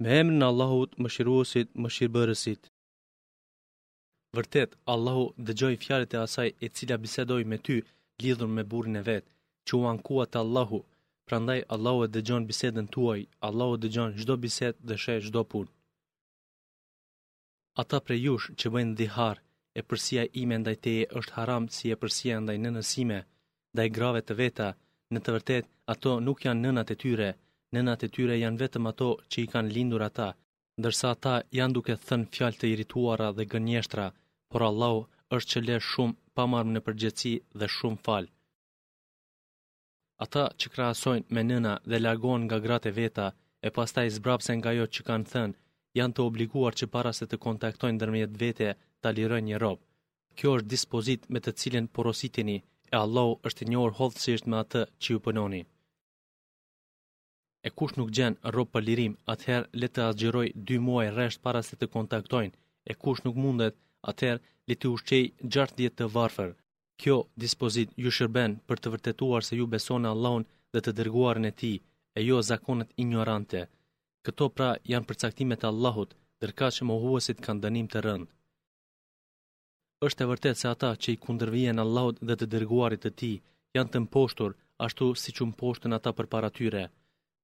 Me emrin e Allahut, Mëshiruesit, Mëshirbërësit. Vërtet, Allahu dëgjoi fjalët e asaj e cila bisedoi me ty lidhur me burrin e vet, që u ankua te Allahu. Prandaj Allahu e dëgjon bisedën tuaj, Allahu dëgjon çdo bisedë dhe sheh çdo punë. Ata prej jush që bëjnë dhihar, epërsia ime ndaj teje është haram si epërsia ndaj nënës sime, ndaj grave të veta, në të vërtetë, ato nuk janë nënat e tyre, nënat e tyre janë vetëm ato që i kanë lindur ata, ndërsa ata janë duke thënë fjalë të irrituara dhe gënjeshtra, por Allahu është që le shumë pa marrë në përgjegjësi dhe shumë fal. Ata që krahasojnë me nëna dhe largohen nga gratë e veta e pastaj zbrapsen nga ajo që kanë thënë, janë të obliguar që para se të kontaktojnë ndërmjet vete ta lirojnë një rob. Kjo është dispozitë me të cilën porositeni e Allahu është i njohur hollësisht me atë që ju punoni. E kush nuk gjen rob për lirim, atëherë le të agjërojë dy muaj rresht para se të kontaktojnë, e kush nuk mundet, atëherë le t'i ushqejë gjashtëdhjetë të varfër. Kjo dispozitë ju shërben për të vërtetuar se ju besoni Allahun dhe të Dërguarin e Tij, e jo zakonet injorante. Këto pra janë përcaktimet e Allahut, ndërkaq mohuesit kanë dënim të rëndë. Është e vërtetë se ata që i kundërvihen Allahut dhe të Dërguarit të Tij janë të mposhtur, ashtu siç u mposhtën ata përpara tyre.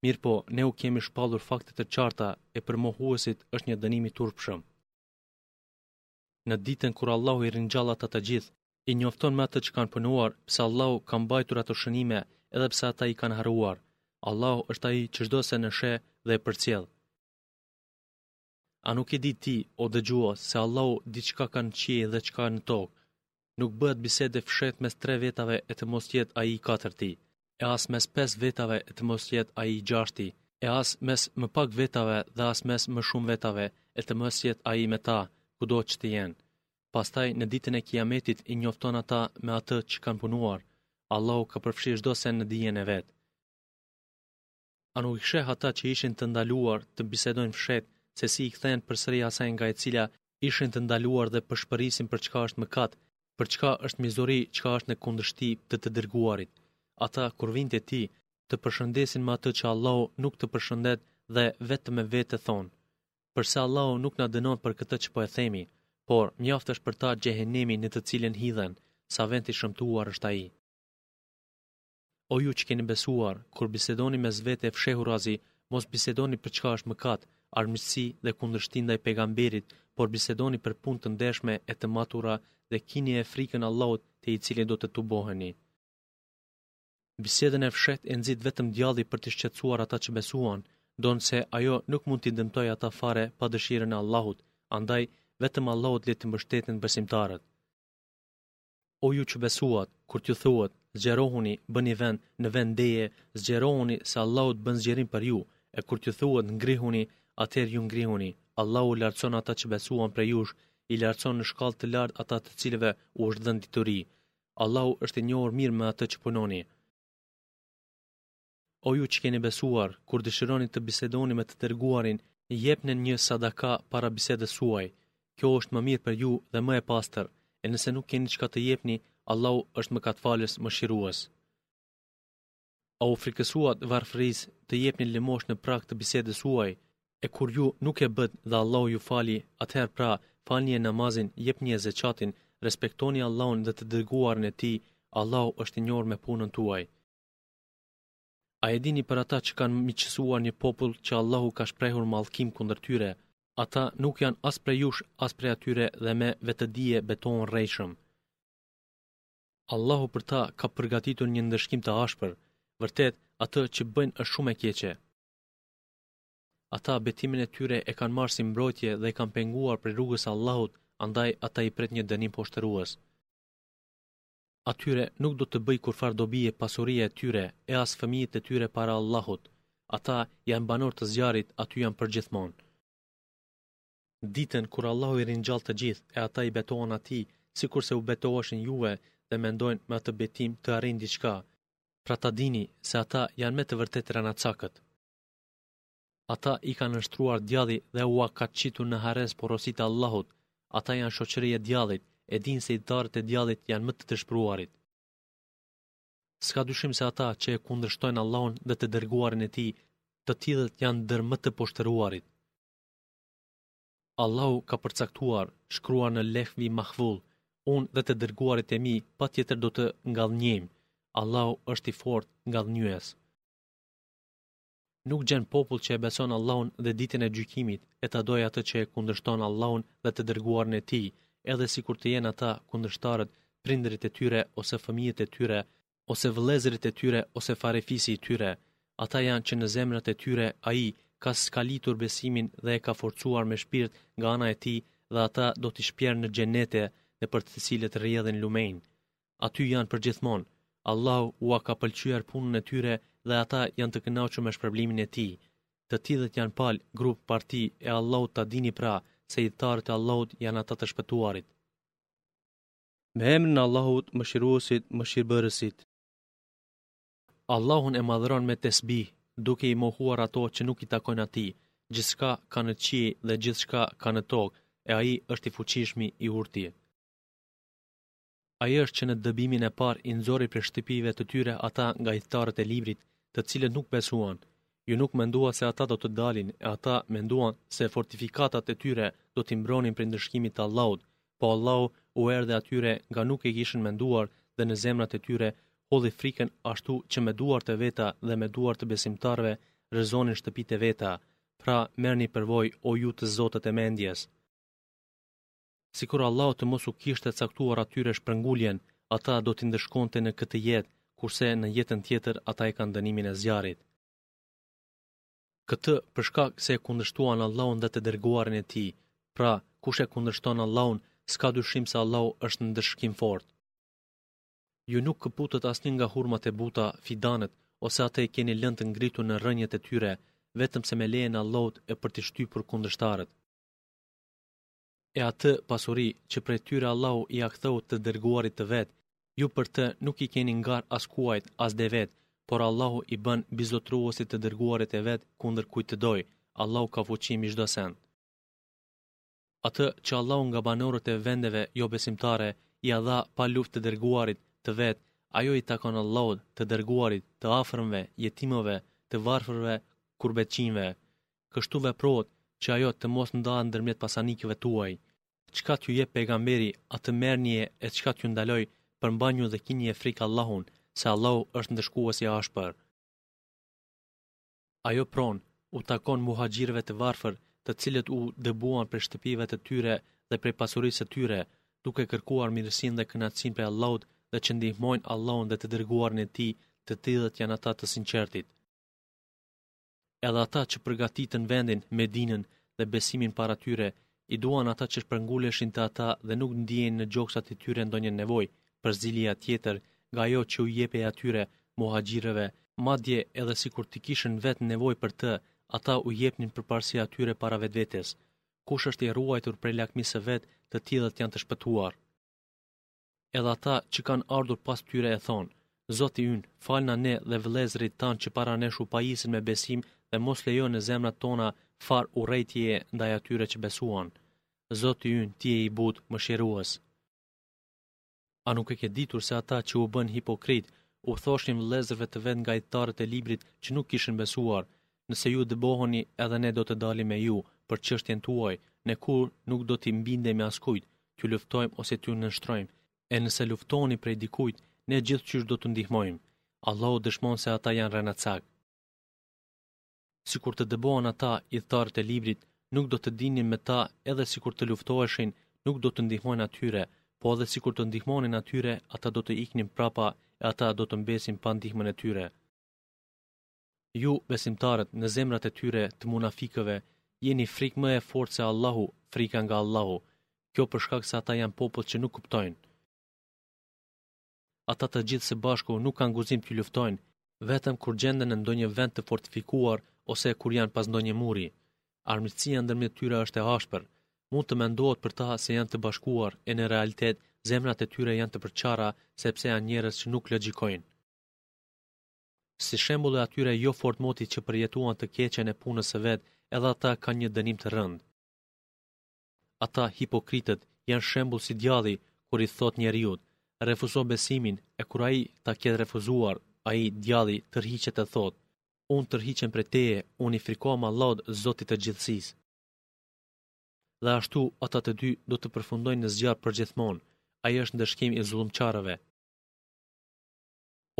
Mirëpo, ne u kemi shpallur fakte të qarta e për mohuesit është një dënim i turpshëm. Në ditën kur Allahu i ringjall ata të gjithë, i njofton me atë që kanë punuar, pse Allahu ka mbajtur ato shënime, edhe pse ata i kanë harruar. Allahu është ai që çdo send sheh dhe e përcjell. A nuk e di ti, o dëgjues, se Allahu di çka ka në qiej dhe çka në tokë? Nuk bëhet bisedë e fshehtë mes tre vetave e të mos jetë ai i katërti, e as mes pesë vetave e të mos jetë ai i gjashti, e as mes më pak vetave dhe as mes më shumë vetave e të mos jetë ai me ta, kudo që të jenë. Pastaj në ditën e Kiametit i njofton ata me atë që kanë punuar. Allahu ka përfshirë çdo send në dijen e vet. A nuk i sheh ata që ishin të ndaluar të bisedojnë fshehtë se si i kthehen përsëri asaj nga e cila ishin të ndaluar dhe pëshpërisin për çka është mëkat, për çka është mizori, çka është në kundërshtim të të dërguarit. Ata, kur vijnë te ti, të përshëndesin me atë që Allahu nuk të përshëndet dhe vetë me vete thonë, Përse Allahu nuk na dënon për këtë që po e themi? Por, mjaft është për ta xhehenemi në të cilin hidhen, sa vend i shëmtuar është ai. O ju që keni besuar, kur bisedoni mes vete e fshehurazi, mos bisedoni për çka është mëkat, armiqësi dhe kundërshti ndaj Pejgamberit, por bisedoni për punë të ndershme e të matura dhe kini e frikën Allahut te i cili do të tuboheni. Bisedën e fshehtë e nxit vetëm djalli për t'i shqetësuar ata që besuan, ndonëse ajo nuk mund t'i dëmtojë ata fare pa dëshirën e Allahut, andaj vetëm Allahut le t'i mbështeten besimtarët. O ju që besuat, kur t'ju thuhet, zgjerohuni, bëni vend, në vend ndeje, zgjerohuni, se Allahut bën zgjerim për ju, e kur t'ju thuhet, ngrihuni, atëherë ju ngrihuni, Allahu lartëson ata që besuan prej jush, i lartëson në shkallë të lartë ata të cilëve u është dhënë dituri. Allahu është i njohur mirë me atë që punoni. O ju që keni besuar, kur dëshironi të bisedoni me të dërguarin, jepni një sadaka para bisedës suaj, kjo është më mirë për ju dhe më e pastër, e nëse nuk keni çka të jepni, Allahu është mëkatfalës, mëshirues. A u frikësuat varfërisë të jepni lëmoshë në prag të bisedës suaj, e kur ju nuk e bëtë dhe Allahu ju fali, atëherë pra, falnie namazin, jepnie zeqatin, respektoni Allahun dhe të dërguarin e tij, Allahu është i njohur me punën tuaj. A e dini për ata që kanë miqësuar një popull që Allahu ka shprehur mallkim kundër tyre, ata nuk janë as prej jush, as prej atyre dhe me vetëdije betohen rrejshëm. Allahu për ta ka përgatitur një ndëshkim të ashpër, vërtet atë që bëjnë është shumë e keqe. Ata betimin e tyre e kanë marrë si mbrojtje dhe e kanë penguar prej rrugës së Allahut, andaj ata i pret një dënim poshtërues. Atyre nuk do të bëjë kurrfarë dobie pasuria e tyre e as fëmijët e tyre para Allahut. Ata janë banorë të zjarrit, aty janë përgjithmonë. Ditën kur Allahu i ringjall të gjithë e ata i betohen Atij, sikurse u betoheshin juve dhe mendojnë me atë betim të arrijnë diçka. Pra ta dini se ata janë me të vërtetë rrenacakët. Ata i ka nënshtruar djalli dhe ua ka qitur në harresë porositë e Allahut. Ata janë shoqëri e djallit, e dinë se ithtarët e djallit janë më të dëshpëruarit. S'ka dyshim se ata që e kundërshtojnë Allahun dhe të dërguarin e tij, të tillët janë ndër më të poshtëruarit. Allahu ka përcaktuar, shkruar në Lehvi Mahvul, unë dhe të dërguarit e mi, patjetër do të ngadhënjejmë. Allahu është i fortë, ngadhënjyes. Nuk gjen popull që e beson Allahun dhe ditën e gjykimit, e ta dojë atë që e kundërshton Allahun dhe të dërguarin e Tij, edhe sikur të jenë ata, kundërshtarët, prindërit e tyre ose fëmijët e tyre, ose vëllezërit e tyre ose farefisi i tyre. Ata janë që në zemrat e tyre Ai ka skalitur besimin dhe e ka forcuar me shpirt nga ana e Tij dhe ata do t'i shpjerë në xhennete, nëpër të cilët rrjedhin lumenj. aty janë përgjithmonë. Allahu ua ka pëlqyer punën e tyre dhe ata janë të kënaqur me shpërblimin e tij. Të tillët janë palë, grup, parti e Allahut ta dini pra se ithtarët e Allahut janë ata të shpëtuarit. Me emrin e Allahut, Mëshiruesit, Mëshirbërësit. Allahun e madhëron me tesbih, duke i mohuar ato që nuk i takojnë atij. Gjithçka ka në qiej dhe gjithçka ka në tokë, e ai është i fuqishmi i urti. Ai është që në dëbimin e parë i nxori prej shtëpive të tyre ata nga ithtarët e librit, të cilët nuk besuan. Ju nuk menduat se ata do të dalin, e ata menduan se fortifikatat e tyre do t'i mbronin prej ndëshkimit të Allahut, po Allahu u erdhi atyre nga nuk e kishin menduar dhe në zemrat e tyre hodhi frikën ashtu që me duart e veta dhe me duart e besimtarëve rrëzonin shtëpitë e veta. Pra, merrni përvojë, o ju të zotët e mendjes! Sikur Allahu të mos u kishte caktuar atyre shpërnguljen, ata do t'i ndëshkonte në këtë jetë, kurse në jetën tjetër ata e kanë dënimin e zjarrit. Këtë për shkak se e kundërshtuan Allahun dhe të dërguarin e Tij. Pra, kush e kundërshton Allahun, s'ka dyshim se Allahu është ndëshkimfortë. Ju nuk këputët asnjë nga hurmat e buta, fidanët, ose atë e keni lënë të ngritur në rrënjët e tyre, vetëm se me lejen e Allahut e për t'i shtypur kundërshtarët. E atë pasuri, që prej tyre Allahu ia ktheu të Dërguarit të Vet, ju për të nuk i keni ngarë as kuajt, as devet, por Allahu i bën mbizotërues të Dërguarit e Vet kundër kujt të dojë, Allahu ka fuqi mbi çdo send. Atë që Allahu nga banorët e vendeve jobesimtare ia dha pa luftë të Dërguarit të Vet, ajo i takon Allahut, të Dërguarit, të afërmve, jetimëve, të varfërve, kurbetçinjve. kështu veprohet që ajo të mos ndahet ndërmjet pasanikëve tuaj. Çka t'ju jep Pejgamberi, atë merrnije e çka t'ju ndalojë, përmbanju dhe kinie frikë Allahun, se Allahu është ndëshkues i ashpër. Ajo pronë, u takon muhaxhirëve të varfër, të cilët u dëbuan prej shtëpive të tyre dhe prej pasurisë së tyre, duke kërkuar mirësinë dhe kënaqësinë prej Allahut dhe që ndihmojnë Allahun dhe të Dërguarin e Tij, të tillët janë ata të sinqertit. Edhe ata që përgatitën vendin, Medinën, dhe besimin para tyre, i duan ata që shpërnguleshin te ata dhe nuk ndiejnë në gjoksat e tyre ndonjë nevojë, për zili a tjetër, nga ajo që u jepej atyre, Muhaxhirëve, madje edhe sikur të kishin vetë nevojë për të, ata u jepnin përparësi atyre para vetvetes. Kush është i ruajtur prej lakmisë së vet, të tillët janë të shpëtuar. Edhe ata që kanë ardhur pas tyre e thonë, Zoti ynë, fal na ne dhe vëllezërit tanë që para nesh u pajisën me besim dhe mos lejo në zemrat tona farë urrejtjeje ndaj atyre që besuan. Zoti ynë, ti je i butë, mëshirues. A nuk e ke ditur se ata që u bënë hipokritë, u thoshin vëllezërve të vet nga ithtarët e librit që nuk kishin besuar, Nëse ju dëboheni edhe ne do të dalim me ju për çështjen tuaj, ne kurrë nuk do t'i bindemi askujt, t'ju luftojmë ose t'ju nënshtrojmë, e nëse luftoheni prej dikujt, ne gjithqysh do t'u ndihmojmë. Allahu dëshmon se ata janë rrenacakë. Sikur të dëbohen ata, ithtarët e Librit, nuk do të dilnin me ta edhe sikur të luftoheshin, nuk do t'u ndihmonin atyre, po edhe sikur t'u ndihmonin atyre, ata do të iknin prapa e ata do të mbesin pa ndihmën e tyre. Ju, besimtarët, në zemrat e tyre, të munafikëve, jeni frikë më e fortë se Allahu, frika nga Allahu. Kjo për shkak se ata janë popull që nuk kuptojnë. Ata të gjithë së bashku nuk kanë guzim t'ju luftojnë, vetëm kur gjenden në ndonjë vend të fortifikuar ose kur janë pas ndonjë muri. Armiqësia ndërmjet tyre është e ashpër. Mund të mendohet për ta se janë të bashkuar e në realitet zemrat e tyre janë të përçara sepse janë njerëz që nuk logjikojnë. Si shembull i atyre jo fort moti që përjetuan të keqen e punës së vet, edhe ata kanë një dënim të rëndë. Ata, hipokritët, janë shembull si djalli, kur i thotë njeriut, refuzo besimin, e kur ai ta ketë refuzuar, ai, djalli, tërhiqet e thotë, Unë tërhiqem prej teje, unë i frikohem Allahut, Zotit të gjithësisë. Dhe ashtu, ata të dy do të përfundojnë në zjarr përgjithmonë. Ai është ndëshkim i zullumqarëve.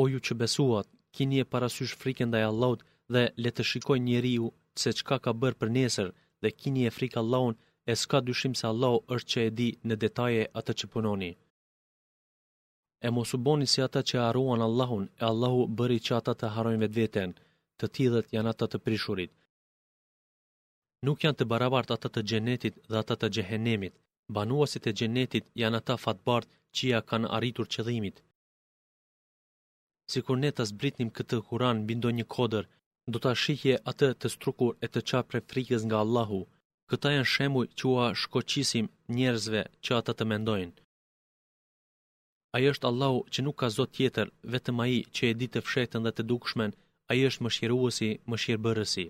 O ju që besuat, kinie parasysh frikën ndaj Allahut dhe le të shikojë njeriu se çka ka bërë për nesër dhe kinie frikë Allahun e s'ka dyshim se Allahu është që e di në detaje atë që punoni. E mos u bëni si ata që e harruan Allahun e Allahu bëri që ata të harrojnë vetveten, të tillët janë ata të prishurit. Nuk janë të barabartë ata të xhenetit dhe ata të xhehenemit. Banuesit e xhenetit janë ata fatbardhë që ia kanë arritur qëllimit. Sikur ne ta zbritnim këtë Kur'an mbi ndonjë kodër, do ta shihje atë të strukur e të çarë prej frikës nga Allahu. Këta janë shembuj që ua shkoqisim njerëzve që ata të mendojnë. Ai është Allahu që nuk ka zot tjetër, vetëm Ai që e di të fshehtën dhe të dukshmen, Ai është Mëshiruesi, Mëshirbërësi.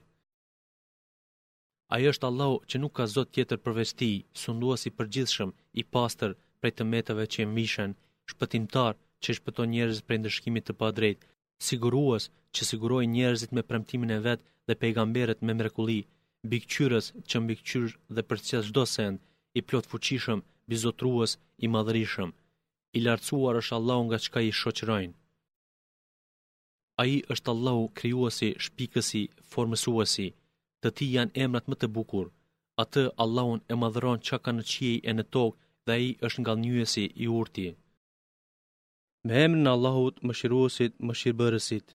Ai është Allahu që nuk ka zot tjetër përveç Tij, sundues i përgjithshëm, i pastër prej të metave që i mvishen, shpëtimtar që shpëton njerëzit prej ndëshkimit të padrejtë, sigurues që siguroi njerëzit me premtimin e Vet dhe pejgamberët me mrekulli, mbikëqyrës që mbikëqyr dhe përcjell çdo send, i plotfuqishëm, mbizotërues, i madhërishëm. I lartësuar është Allahu nga çka i shoqërojnë. Ai është Allahu krijuesi, shpikësi, formësuesi. Të tij janë emrat më të bukur. Atë Allahun e madhëron çka ka në qiej e në tokë dhe ai është ngadhënjyesi i urti. Me emrin e Allahut, Mëshiruesit, Mëshirbërësit.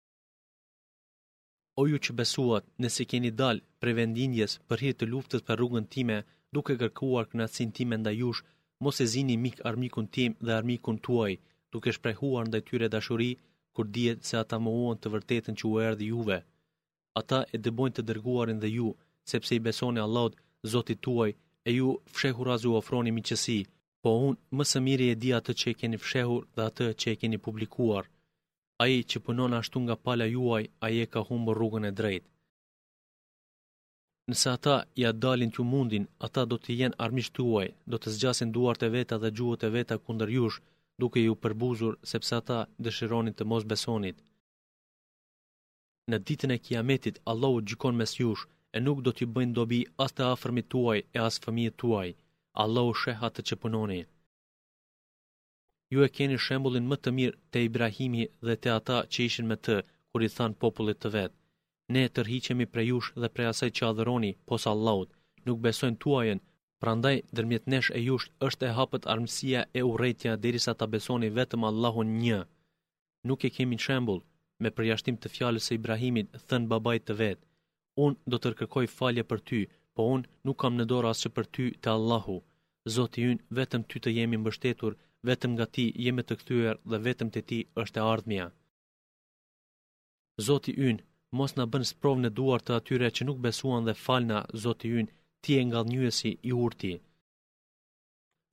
O ju që besuat, nëse keni dalë prej vendlindjes për hir të luftës për rrugën time, duke kërkuar kënaqësinë time ndaj jush, mos e zini mik armikun tim dhe armikun tuaj, duke shprehuar ndaj tyre dashuri, kur dihet se ata mohuan të vërtetën që u erdhi juve. Ata e dëbojnë të dërguarin dhe ju, sepse i besoni Allahut, Zotit tuaj, e ju fshehurazi u ofroni miqësi, po unë më së miri e di atë që e keni fshehur dhe atë që e keni publikuar. Ai që punon ashtu nga pala juaj, ai e ka humbur rrugën e drejtë. Nëse ata ia dalin t'ju mundin, ata do të jenë armiq tuaj, do të zgjasin duart e veta dhe gjuhët e veta kundër jush, duke ju përbuzur, sepse ata dëshironin të mos besonit. Në ditën e Kijametit, Allahu gjykon mes jush, e nuk do t'ju bëjnë dobi as të afërmit tuaj e as fëmijët tuaj. Allahu sheh atë që punoni. Ju e keni shembullin më të mirë te Ibrahimi dhe te ata që ishin me të, kur i thanë popullit të vet, Ne tërhiqemi prej jush dhe prej asaj që adhuroni pos Allahut, nuk besojmë tuajën, prandaj ndërmjet nesh e jush është e hapët armiqësia e urrejtja derisa ta besoni vetëm Allahun Një. nuk e keni shembull, me përjashtim të fjalës së Ibrahimit thënë babait të vet, Unë do të kërkoj falje për ty, po unë nuk kam në dorë asgjë për ty te Allahu. Zoti ynë, vetëm ty të jemi mbështetur, vetëm nga ti jemi të kthyer dhe vetëm te ti është e ardhmja. Zoti ynë, mos na bëj sprovë në duar të atyre që nuk besuan dhe falna, Zoti ynë, ti je Ngadhënjyesi, i Urti.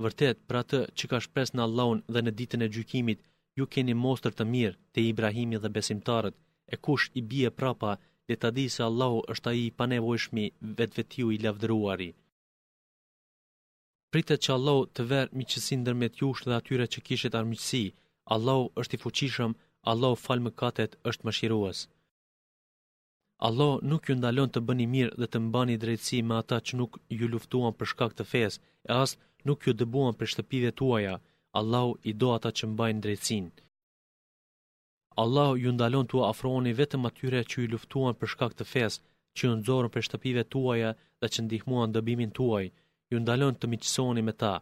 Vërtet, për atë, që ka shpresë në Allahun dhe në ditën e gjykimit, ju keni mostër të mirë, te Ibrahimi dhe besimtarët, e kush i bie prapa, le ta dijë se Allahu është Ai i panevojshmi, Vetvetiu i Lavdëruari. Pritet që Allahu të vërë miqësi ndërmjet jush dhe atyre që kishit armiqësi. Allahu është i fuqishëm, Allahu fal mëkatet, është mëshirues. Allahu nuk ju ndalon të bëni mirë dhe të mbani drejtësi me ata që nuk ju luftuan për shkak të fesë, e as nuk ju dëbuan prej shtëpive tuaja. Allahu i do ata që mbajnë drejtësinë. Allahu ju ndalon t'u afroheni vetëm atyre që ju luftuan për shkak të fesë, që ju nxorën prej shtëpive tuaja dhe që ndihmuan dëbimin tuaj. Ju ndalon të miqësoheni me ta.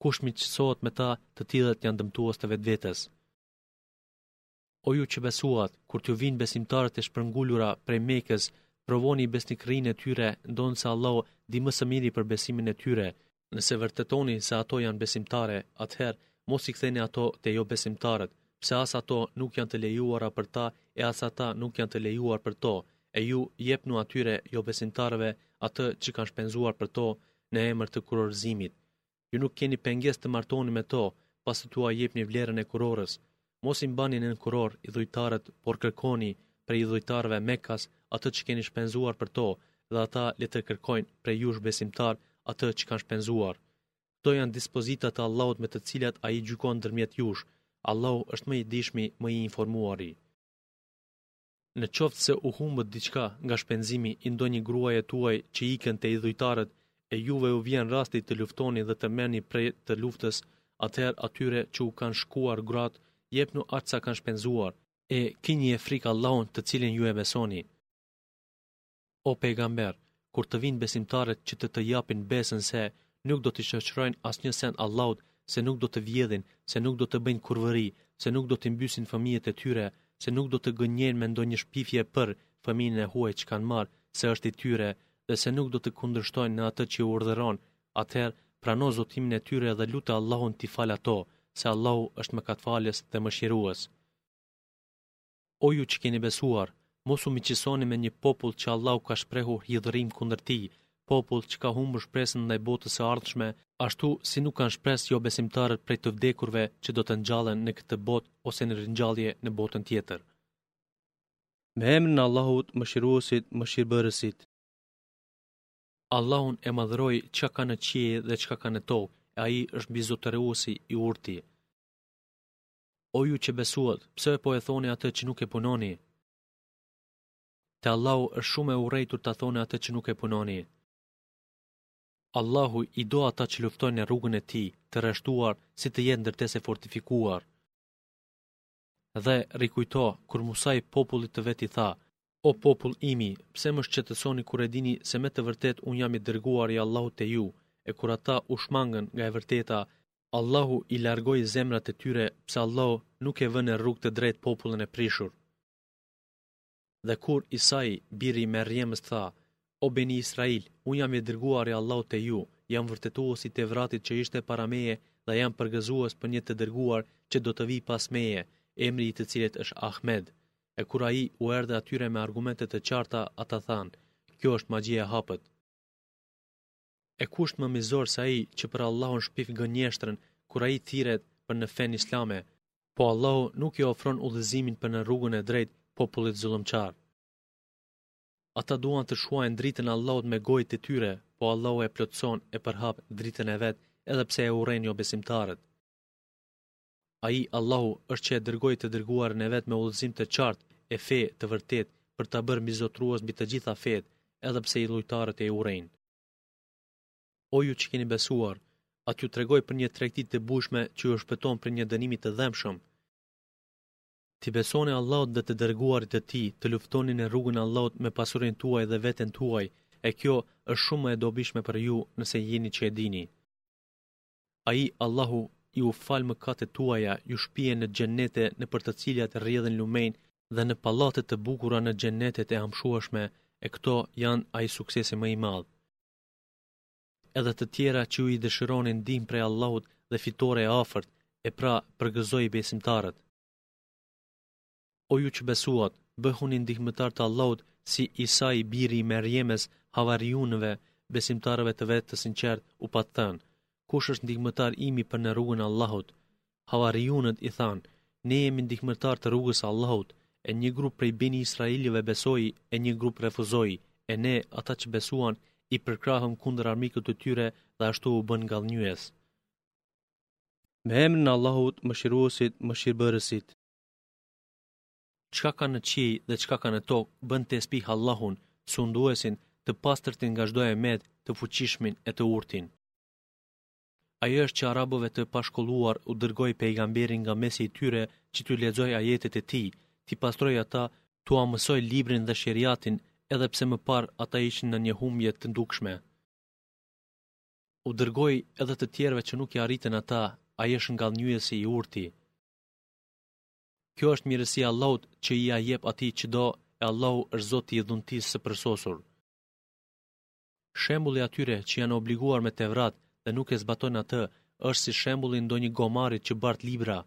Kush miqësohet me ta, të tillët janë dëmtues të vetvetes. O ju që besuat, kur t'ju vijnë besimtaret e shpërngulura prej Mekës, provoni besnikërinë e tyre, ndonëse Allahu di më së miri për besimin e tyre. Nëse vërtetoni se ato janë besimtare, atëherë, mos i ktheni ato te jobesimtarët, pse as ato nuk janë të lejuara për ta e as ata nuk janë të lejuar për to, e ju, jepnu atyre, jobesimtarëve, atë, që kanë shpenzuar për to, në emër të kurorëzimit. Ju nuk keni pengesë të martohuni me to, pasi t'ua jepni vlerën e kurorës. Mos i mbani nën kurorë idhujtaret, por kërkoni prej idhujtarëve mekas atë që keni shpenzuar për to, dhe ata le të kërkojnë prej jush besimtarë atë që kanë shpenzuar. Këto janë dispozita të Allahut me të cilat Ai gjykon ndërmjet jush. Allahu është Më i Dijshmi, Më i Informuari. Në qoftë se u humbet diçka nga shpenzimi i ndonjë gruaje tuaj që ikën te idhujtarët e juve u vjen rasti të luftoni dhe të merrni pre të luftës, atëherë atyre që u kanë shkuar gratë jepnu aq sa kanë shpenzuar, e kinie frikë Allahun të cilin ju e besoni. O Pejgamber, kur të vijnë besimtaret që të të japin besën se nuk do t'i shoqërojnë asnjë send Allahut, se nuk do të vjedhin, se nuk do të bëjnë kurvëri, se nuk do t'i mbysin fëmijët e tyre, se nuk do të gënjejnë me ndonjë shpifje për, fëmijën e huaj që kanë marrë, se është i tyre, dhe se nuk do të kundërshtojnë në atë që u urdhëron, atëherë prano zotimin e tyre dhe lute Allahun t'i falë ato, se Allahu është Mëkatfalës dhe Mëshirues. O ju që keni besuar, mos u miqësoni me një popull që Allahu ka shprehur hidhërim kundër tij, popull që ka humbur shpresën ndaj botës së ardhshme, ashtu si nuk kanë shpresë jobesimtarët prej të vdekurve që do të ngjallen në këtë botë ose në ringjallje në botën tjetër. Me emrin e Allahut, Mëshiruesit, Mëshirbërësit. Allahun e madhëroi çka ka në qiej dhe çka ka në tokë, e ai është Mbizotëruesi i Urti. O ju që besuat, pse po e thoni atë që nuk e punoni? Te Allahu është shumë e urrejtur ta thoni atë që nuk e punoni. Allahu i do ata që luftojnë në rrugën e tij, të rreshtuar si të jenë ndërtesë e fortifikuar. Dhe rikujto kur Musai popullit të vet i tha, O popull imi, pse më shqetësoni kur e dini se me të vërtetë unë jam i dërguar i Allahut te ju, e kur ata u shmangën nga e vërteta, Allahu i largoi zemrat e tyre, pse Allahu nuk e vë në rrugë të drejtë popullin e prishur. Dhe kur Isai, biri i Merjemes tha, O beni Israil, unë jam i dërguar i Allahut te ju, jam vërtetues i Tevratit që ishte para meje dhe jam përgëzues për një të dërguar që do të vijë pas meje, emri i të cilit është Ahmed. E kur ai u erdhi atyre me argumente të qarta, ata thanë, Kjo është magji e hapët. E kush është më mizor se ai që për Allahun shpif gënjeshtrën kur ai thirret për në fenë islame? Po Allahu nuk i ofron udhëzimin për në rrugën e drejtë popullit zullumqar. Ata duan të shuajnë dritën e Allahut me gojët e tyre, po Allahu e plotëson e përhap dritën e vet, edhe pse e urrejnë jobesimtarët. Ai, Allahu, është që e dërgoi të dërguarin e vet me udhëzim të qartë e fe të vërtetë për ta bërë mbizotërues mbi të gjitha fetë, edhe pse idhujtarët e urrejnë. O ju që keni besuar, a t'ju tregoj për një tregti të bujshme që ju shpëton prej një dënimi të dhembshëm. T'i besoni Allahut dhe të dërguarit të Tij, të luftoni në rrugën e Allahut me pasurinë tuaj dhe veten tuaj, e kjo është shumë më e dobishme për ju nëse jeni që e dini. Ai, Allahu, ju fal mëkatet tuaja, ju shpie në xhennete nëpër të cilat rrjedhin lumenj dhe në pallate të bukura në xhennetet e amshueshme, e këto janë ai suksesi më i madh. Edhe të tjera që ju i dëshironi ndihmë prej Allahut dhe fitore e afërt, e pra përgëzoji besimtarët. O ju që besuat, bëhuni ndihmëtarë të Allahut, si Isai, biri i Merjemes, havariunëve, besimtarëve të vet të sinqertë, u pat thënë, kush është ndihmëtar imi për në rrugën e Allahut? Havariunët i thanë, ne jemi ndihmëtarë të rrugës së Allahut, e një grup prej beni israilëve besoi, e një grup refuzoi, e ne, ata që besuan, i përkrahëm kundër armikut të tyre dhe ashtu u bënë ngadhënjyes. Me emrin e Allahut, Mëshiruesit, Mëshirbërësit. Çka ka në qiej dhe çka ka në tokë bën tesbih Allahun, sunduesin, të pastërtin nga çdo e metë, të fuqishmin e të urtin. Ai është që arabëve të pashkolluar u dërgoi pejgamberin nga mesi i tyre që t'u lexojë ajetet e tij, t'i pastrojë ata, t'ua mësojë librin dhe sheriatin, edhe pse më parë ata ishin në një humbje të dukshme. U dërgoi edhe të tjerëve që nuk i arritën ata, ai është ngadhënjyesi i urti. Kjo është mirësi e Allahut që ia jep atij që do, e Allahu është Zoti i dhuntisë së përsosur. Shembulli i atyre që janë obliguar me Tevrat dhe nuk e zbatojnë atë, është si shembulli i ndonjë gomari që bart libra.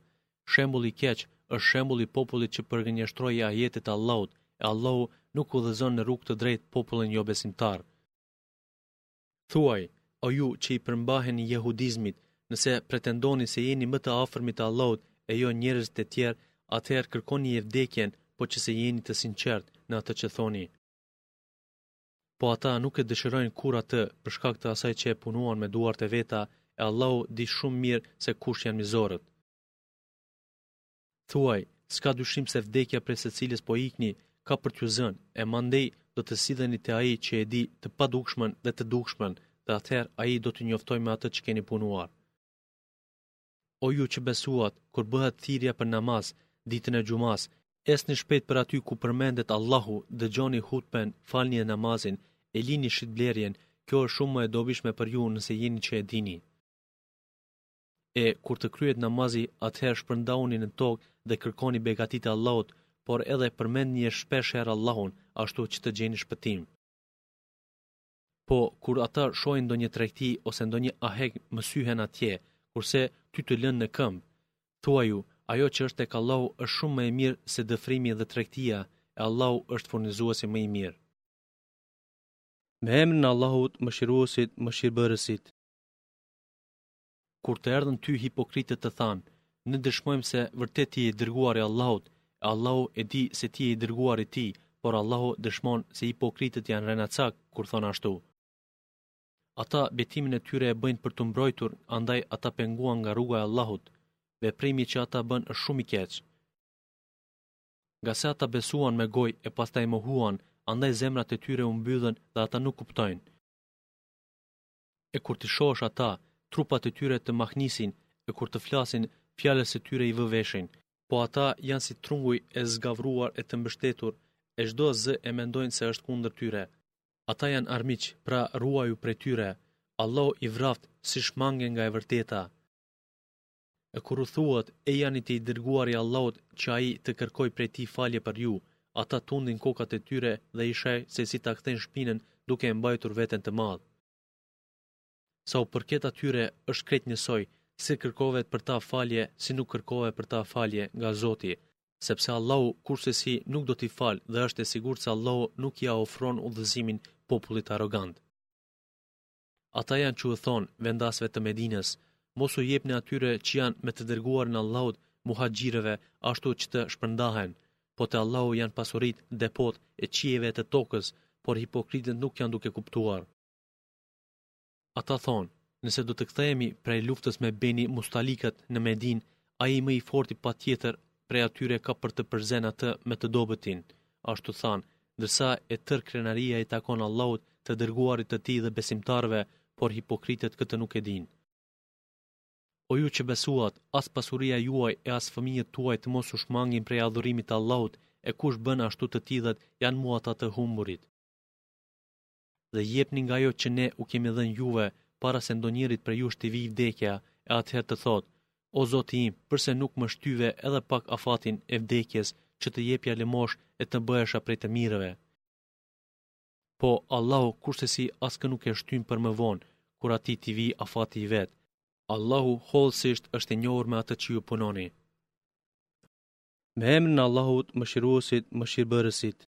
Shembulli i keq është shembulli i popullit që përgënjeshtroi ajetet e Allahut, e Allahu nuk udhëzon në rrugë të drejtë popullin jobesimtar. Thuaj, o ju që i përmbaheni jehudizmit, nëse pretendoni se jeni më të afërmit e Allahut e jo njerëzit e tjerë, atëherë kërkonie vdekjen, po që se jeni të sinqertë në atë që thoni. Po ata nuk e dëshirojnë kurrë atë, për shkak të asaj që e punuan me duart e veta, e Allahu di shumë mirë se kush janë mizorët. Thuaj, s'ka dyshim se vdekja prej së cilës po ikni, ka për t'ju zënë, e mandej do të silleni te Ai që e di të padukshmen dhe të dukshmen, dhe atëherë Ai do t'ju njoftojë me atë që keni punuar. O ju që besuat, kur bëhet thirrja për namaz, ditën e xhumasë, ecni shpejt për aty ku përmendet Allahu, dëgjoni hutben, falnie namazin, e lini shitblerjen, kjo është shumë më e dobishme për ju nëse jeni që e dini. E kur të kryhet namazi, atëherë shpërndahuni në tokë dhe kërkoni begatitë e Allahut, por edhe përmendnie shpesh herë Allahun, ashtu që të gjeni shpëtim. Po, kur ata shohin ndonjë tregti ose ndonjë aheng, mësyhen atje, kurse ty të lënë në këmbë. Thuaju, ajo që është tek Allahu është shumë më e mirë se dëfrimi dhe tregtia, e Allahu është furnizuesi më i mirë. Me emrin e Allahut, Mëshiruesit, Mëshirbërësit. Kur të erdhën ty hipokritët të thanë, ne dëshmojmë se vërtet ti je i dërguari i Allahut, e Allahu e di se ti je i dërguari i Tij, por Allahu dëshmon se hipokritët janë rrenacakë kur thonë ashtu. Ata betimin e tyre e bëjnë për t'u mbrojtur, andaj ata penguan nga rruga e Allahut. Veprimi që ata bënë është shumë i keq. Ngase ata besuan me gojë e pastaj mohuan, andaj zemrat e tyre u mbyllën dhe ata nuk kuptojnë. E kur t'i shohësh ata, trupat e tyre të mahnisin, e kur të flasin, fjalës së tyre i vë veshin. Po ata janë si trunguj të zgavruar e të mbështetur, e çdo zë e mendojnë se është kundër tyre. Ata janë armiq, pra ruaju prej tyre. Allahu i vraftë, si shmangen nga e vërteta. E kur u thuhet, Ejani te i dërguari i Allahut që ai të kërkojë prej tij falje për ju, ata tundin kokat e tyre dhe i sheh se si ta kthejnë shpinën duke e mbajtur veten të madh. Sa u përket atyre, është krejt njësoj, si kërkove për ta falje, si nuk kërkove për ta falje nga Zoti, sepse Allahu kurrsesi nuk do t'i falë dhe është e sigurt se Allahu nuk ia ofron udhëzimin popullit arrogant. Ata janë që u thonë vendasve të Medinës, mos u jepni atyre që janë me të dërguarin e Allahut muhaxhirëve ashtu që të shpërndahen, po të Allahut janë pasuritë depot e qiejve e të tokës, por hipokritët nuk janë duke kuptuar. Ata thonë, nëse do të kthehemi prej luftës me Beni Mustalikat në Medinë, ai më i forti patjetër prej atyre ka për të përzënë atë më të dobëtin. Ashtu thanë, Ndërsa e tërë krenaria i takon Allahut, të Dërguarit të Tij dhe besimtarëve, por hipokritët këtë nuk e dinë. O ju që besuat, as pasuria juaj e as fëmijët tuaj të mos u shmangin prej adhurimit të Allahut, e kush bën ashtu të tillët janë mu ata të humburit. dhe jepni nga ajo që ne u kemi dhënë juve para se ndonjërit prej jush t'i vijë vdekja, e atëherë të thotë, O Zoti im, përse nuk më shtyve edhe pak afatin e vdekjes që të jepja lëmoshë e të bëhesha prej të mirëve? Po, Allahu kurrsesi askë nuk e shtyn për më vonë, kur atij t'i vijë afati i vet. Allahu hollësisht është i njohur me atë që ju punoni. Me emrin e Allahut, Mëshiruesit, Mëshirëbërësit.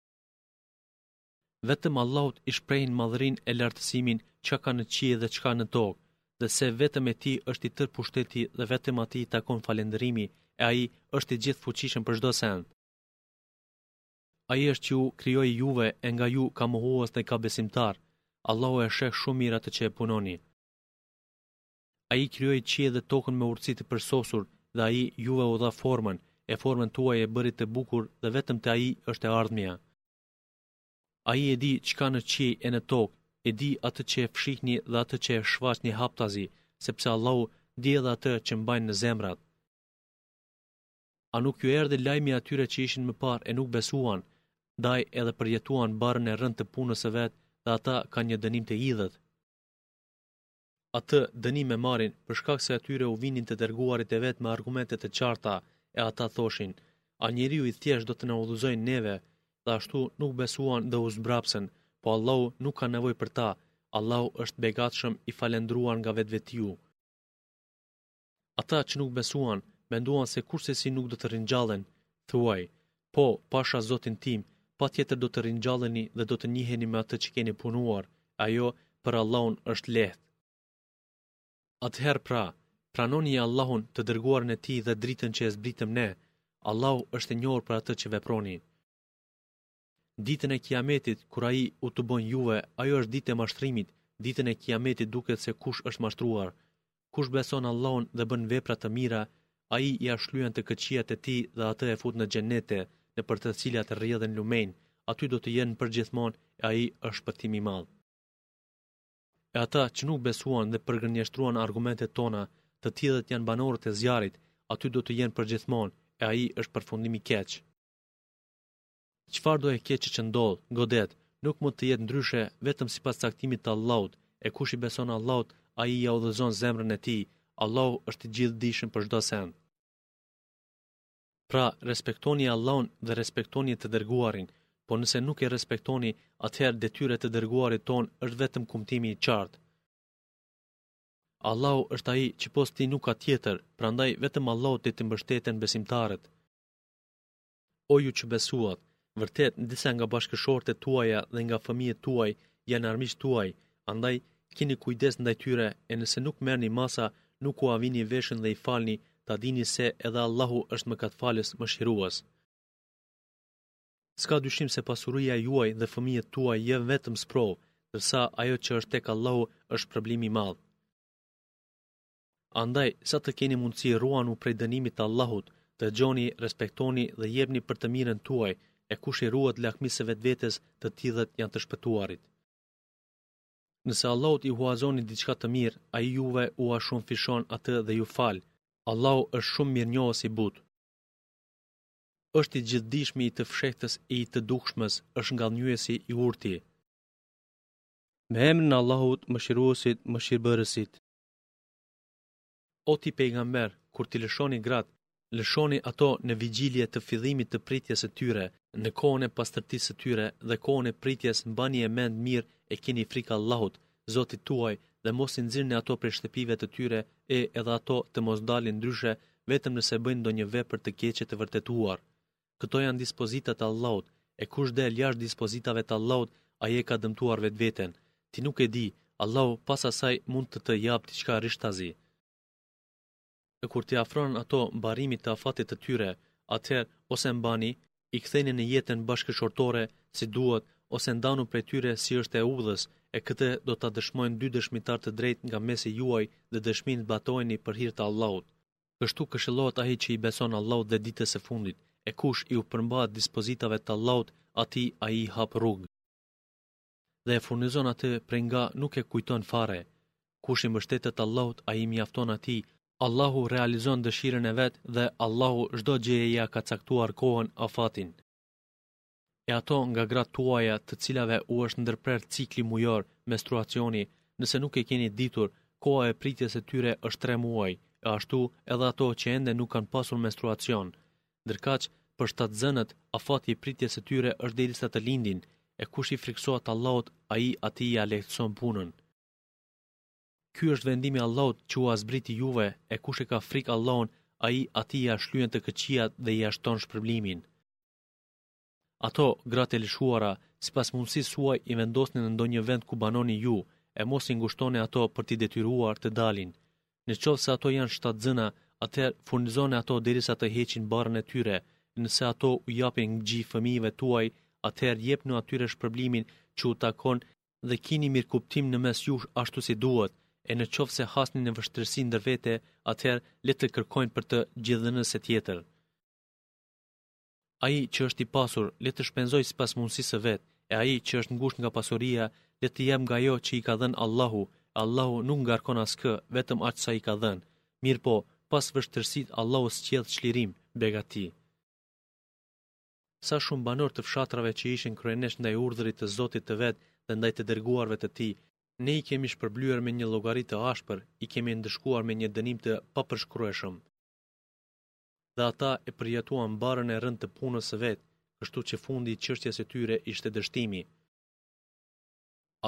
Vetëm Allahut i shprehin madhërinë e lartësimin çka ka në qiej dhe çka në tokë, dhe se vetëm e Tij është i tërë pushteti dhe vetëm Atij i takon falënderimi, e Ai është i gjithëfuqishëm për çdo send. Ai është që ju krijoi juve e nga ju ka mohues dhe ka besimtarë. Allahu e sheh shumë mirë atë që e punoni. Ai krijoi qiejt dhe tokën me urtësi të përsosur dhe Ai juve u dha formën, e formën tuaj e bëri të bukur dhe vetëm te Ai është e ardhmja. Ai e di ç'ka në qiej e në tokë, e di atë që e fshihni dhe atë që e shfaqni haptazi, sepse Allahu di edhe atë që mbajnë në zemrat. A nuk ju erdhi lajmi i atyre që ishin më parë e nuk besuan, ndaj edhe përjetuan barrën e rëndë të punës së vet dhe ata kanë një dënim të idhët. atë dënim e marrin për shkak se atyre u vinin të dërguarit e vet me argumente të qarta e ata thoshin, a njeriu i thjeshtë do të na udhëzojë neve, dhe ashtu nuk besuan dhe u zmbrapsën, po Allahu nuk ka nevojë për ta, Allahu është i begatshëm i falendëruar nga vetvetiu. Ata që nuk besuan, menduan se kurrsesi nuk do të ringjallen. Thuaj, Po, pasha Zotin tim, patjetër do të ringjalleni dhe do të njiheni me atë që keni punuar, ajo, për Allahun, është lehtë. Atëherë pra, pranoni Allahun, të dërguarin e Tij dhe dritën që e zbritëm ne. Allahu është i njohur për atë që veproni. Ditën e Kijametit, kur Ai u tubon juve, ajo është ditë e mashtrimit, Ditën e Kijametit duket se kush është mashtruar. Kush beson Allahun dhe bën vepra të mira, Ai ia shlyen të këqijat e tij dhe atë e fut në xhenete, nëpër të cilat rrjedhin lumenj, aty do të jenë përgjithmonë e ai është shpëtim i madh. E ata që nuk besuan dhe përgënjeshtruan argumentet tona, të tillët janë banorët e zjarrit, aty do të jenë përgjithmonë, e ai është përfundim i keq. Çfarëdo e keqe që ndodh, godet, nuk mund të jetë ndryshe vetëm sipas caktimit të Allahut, e kush i beson Allahut, Ai ia udhëzon zemrën e tij, Allahu është i gjithëdijshëm për çdo send. Pra, respektoni Allahun dhe respektoni të dërguarin, por nëse nuk e respektoni, atëherë detyrë e të dërguarit tonë është vetëm kumtimi i qartë. Allahu është ai që pos tij nuk ka tjetër, prandaj vetëm Allahut le t'i mbështeten besimtarët. O ju që besuat, vërtet disa nga bashkëshortet tuaja dhe nga fëmijët tuaj janë armiqtë tuaj, andaj kini kujdes ndaj tyre e nëse nuk merrni masa, nuk ua vini veshin dhe i falni, ta dini se edhe Allahu është Mëkatfalës, Mëshirues. S'ka dyshim se pasuria juaj dhe fëmijët tuaj janë vetëm sprovë, ndërsa ajo që është tek Allahu është shpërblim i madh. Andaj, sa të keni mundësi ruajuni prej dënimit të Allahut, dëgjoni, respektoni dhe jepni për të mirën tuaj, e kush i ruhet lakmisë së vetvetes, të tillët janë të shpëtuarit. Nëse Allahut i huazoni diçka të mirë, Ai juve ua shumëfishon atë dhe ju fal. Allahu është shumë mirënjohës i butë. Është i gjithëdijshmi i të fshehtës e i të dukshmës, është ngallnjyesi i urti. Me emrin e Allahut, Mëshiruesit, Mëshirbërësit. O ti pejgamber, kur t'i lëshoni gratë, lëshoni ato në vigjilje të fillimit të pritjes së tyre, në kohën e pastërtisë së tyre dhe kohën e pritjes mbani e mend mirë e keni frikë Allahut, Zotit tuaj, dhe mos i nxirrni ato prej shtëpive të tyre e edhe ato të mos dalin ndryshe vetëm nëse bëjnë ndonjë vepër të keqe të vërtetuar. Këto janë dispozitat e Allahut, e kush del jashtë dispozitave të Allahut, ai e ka dëmtuar vetveten. Ti nuk e di, Allahu pas asaj mund të të japë diçka rishtazi. E kur t'i afrohen ato mbarimit të afatit të tyre, atëherë ose mbani, i ktheni në jetën bashkëshortore si duhet, ose ndahuni prej tyre si është e udhës, e këtë do ta dëshmojnë dy dëshmitarë të drejtë nga mesi juaj dhe dëshminë zbatojeni për hir të Allahut. Kështu këshillohet ai që i beson Allahut dhe Ditës së Fundit, e kush iu përmbahet dispozitave të Allahut, atij Ai i hap rrugë dhe e furnizon atë prej nga nuk e kujton fare. Kush i mbështetet Allahut, Ai i mjafton atij, Allahu realizon dëshirën e vet dhe Allahu çdo gjëje ia ka caktuar kohën, afatin. e ato nga gratë tuaja të cilave u është ndërprerë cikli mujor, menstruacioni, nëse nuk e keni ditur, koha e pritjes e tyre është 3 muaj, e ashtu edhe ato që ende nuk kanë pasur menstruacion. Ndërkaq, për shtatzënët, afati i pritjes së tyre është derisa të lindin, e kush i frikësohet Allahut, ai atij ia lehtëson punën. Ky është vendimi i Allahut që ua zbriti juve, e kush e ka frikë Allahun, ai atij ia shlyen të këqijat dhe ia shton shpërblimin. Ato, gratë e lëshuara, sipas mundësisë suaj i vendosni në ndonjë vend ku banoni ju, e mos i ngushtoni ato për t'i detyruar të dalin. Në qoftë se ato janë shtatzëna, atëherë furnizoni ato derisa të heqin barrën e tyre, e nëse ato u japin gji fëmijëve tuaj, atëherë jepnu atyre shpërblimin që u takon dhe kini mirëkuptim në mes jush ashtu si duhet, e në qoftë se hasni në vështirësi ndër vete, atëherë le të kërkojnë për të gjidhënëse tjetër. Ai që është i pasur, le të shpenzojë sipas mundësisë së vet, e ai që është ngushtë nga pasuria, le të japë nga ajo që i ka dhënë Allahu, e Allahu nuk ngarkon askë, vetëm aq sa i ka dhënë. Mirëpo, pas vështirësisë Allahu sjell çlirim, begati. Sa shumë banorë të fshatrave që ishin kryenesh ndaj urdhërit të Zotit të vet dhe ndaj të dërguarve të tij, ne i kemi shpërblyer me një llogari të ashpër, i kemi ndëshkuar me një dënim të papërshkrueshëm. dhe ata e përjetuan barrën e rëndë të punës së vet, kështu që fundi i çështjes së tyre ishte dështimi.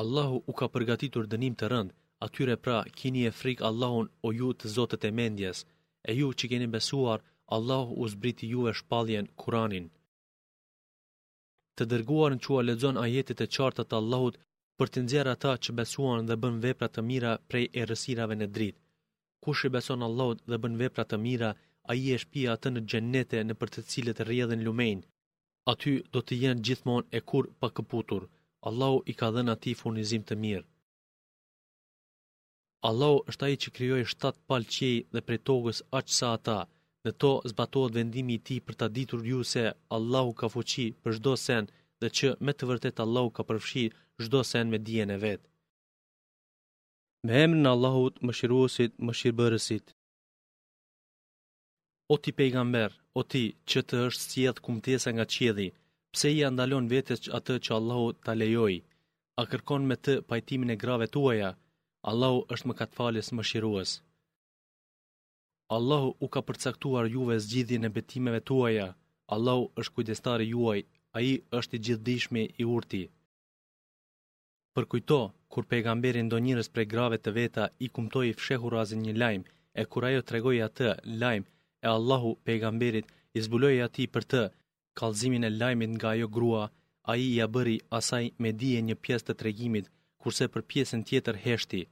Allahu u ka përgatitur dënim të rëndë, atyre pra kini e frikë Allahun o ju të zotët e mendjes, e ju që keni besuar, Allahu u zbriti juve shpalljen, Kuranin. Të dërguarin që ua lexon ajetet e qarta të Allahut për t'i nxjerrë ata që besuan dhe bënë vepra të mira prej errësirave në dritë. Kush i beson Allahut dhe bën vepra të mira, ai e shpie atë në xhennete nëpër të cilët rrjedhin lumenj. Aty do të jenë gjithmonë e kurrë pa këputur. Allahu i ka dhënë atij furnizim të mirë. Allahu është ai që krijoi shtatë palë qiej dhe prej tokës aq sa ata, në to zbatohet vendimi i tij për ta ditur ju se Allahu ka fuqi për çdo send dhe që me të vërtetë Allahu ka përfshirë çdo send me dijen e vet. Me emrin e Allahut, Mëshiruesit, Mëshirbërësit. O ti pejgamber, o ti, që të është sjellë kumtesa nga qielli, pse ia ndalon vetes atë që Allahu ta lejoi, a kërkon me të pajtimin e grave tuaja, Allahu është mëkatfalës mëshirues. Allahu u ka përcaktuar juve zgjidhjen e betimeve tuaja, Allahu është kujdestar i juaj, ai është i gjithëdijshmi, i urti. Përkujto, kur Pejgamberi ndonjërës prej grave të veta i kumtoi fshehurrazin një lajm, e kur ajo tregoi atë, lajm, e Allahu, Pejgamberit, i zbuloi atij për të, kallëzimin e lajmit nga ajo grua, ai ia bëri, asaj, me dije një pjesë të tregimit, kurse për pjesën tjetër heshti.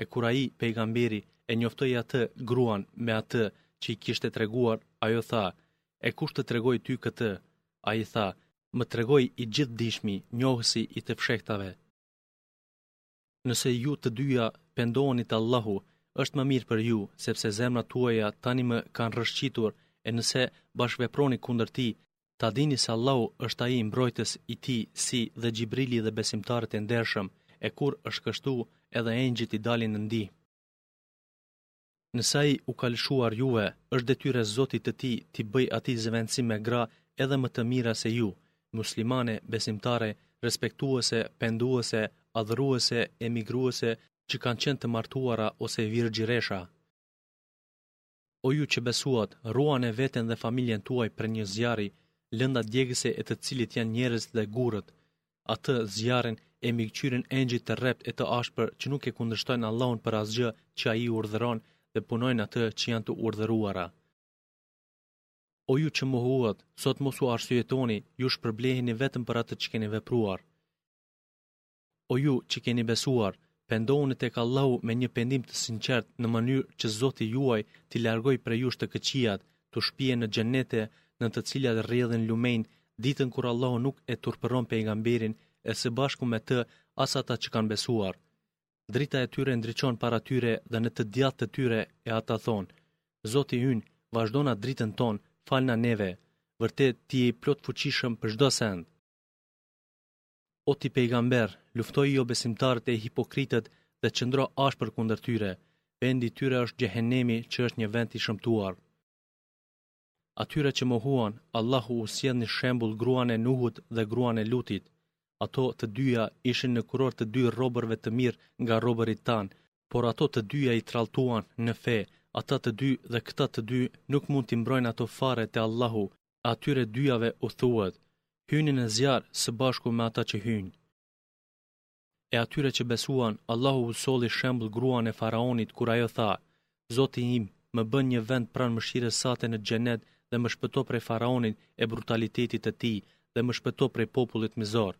E kur ai, Pejgamberi, e njoftoi atë, gruan, me atë, që i kishte treguar, ajo tha, E kush të tregoi ty këtë? Ai tha, më tregoi i gjithdijshmi njohësi i të fshehtave. Nëse ju të dyja pendoheni te Allahu, është më mirë për ju, sepse zemrat tuaja tani më kanë rrëshqitur, e nëse bashkëveproni kundër tij, ta dini se Allahu është Ai mbrojtës i tij si dhe Xhibrili dhe besimtarët e ndershëm, e kur është kështu, edhe engjëjt i dalin në ndihmë. Nëse ai u ka lëshuar juve, është detyrë e Zotit të tij t'i bëjë atij zëvendësim me gra edhe më të mira se ju, muslimane, besimtare, respektuese, penduese, adhuruese, emigruese, që kanë qenë të martuara ose virgjëresha. O ju që besuat, ruajeni veten dhe familjen tuaj prej një zjarri, lënda djegëse e të cilit janë njerëzit dhe gurët. atë zjarrin e mbikëqyrin engjëjt të rreptë e të ashpër që nuk e kundërshtojnë Allahun për asgjë që ai i urdhëron dhe punojnë atë që janë të urdhëruara. O ju që mohuat, sot mos u arsyetoni, ju shpërbleheni vetëm për atë që keni vepruar. O ju që keni besuar, Pendohuni tek Allahu me një pendim të sinqertë në mënyrë që Zoti juaj t'i largojë prej jush të këqijat, t'u shpie në xhenete në të cilat rrjedhin lumenj, ditën kur Allahu nuk e turpëron pejgamberin e së bashku me të as ata që kanë besuar. Drita e tyre ndriçon para tyre dhe në të djathtë të tyre e ata thonë, Zoti ynë, vazhdona dritën tonë, falna neve. Vërtet, ti je i plotfuqishëm për çdo send. O ti pejgamber, luftoji jobesimtarët e hipokritët dhe qëndro ashpër kundër tyre. Vendi i tyre është Xhehenemi, që është një vend i shëmtuar. Atyre që mohuan, Allahu u sjell një shembull gruan e Nuhut dhe gruan e Lutit. Ato të dyja ishin në kurorë të dy robërve të mirë nga robërit tanë, por ato të dyja i tradhtuan në fe, ata të dy dhe këta të dy nuk mund t'i mbrojnë ato fare te Allahu, atyre dyjave u thuhet, hyni në zjarr së bashku me ata që hyjnë. E atyre që besuan, Allahu u solli shembull gruan e faraonit kur ajo tha: Zoti im, më bën një vend pranë mëshirës sate në xhenet dhe më shpëto prej faraonit e brutalitetit të tij dhe më shpëto prej popullit mizor.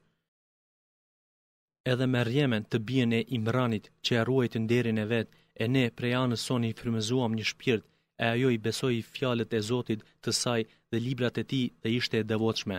Edhe Merjemen të bijën e Imranit që e ruajti nderin e vet, e ne prej anës sonë i frymëzuam një shpirt, e ajo i besoi fjalët e Zotit të saj dhe librat e Tij dhe ishte e devotshme.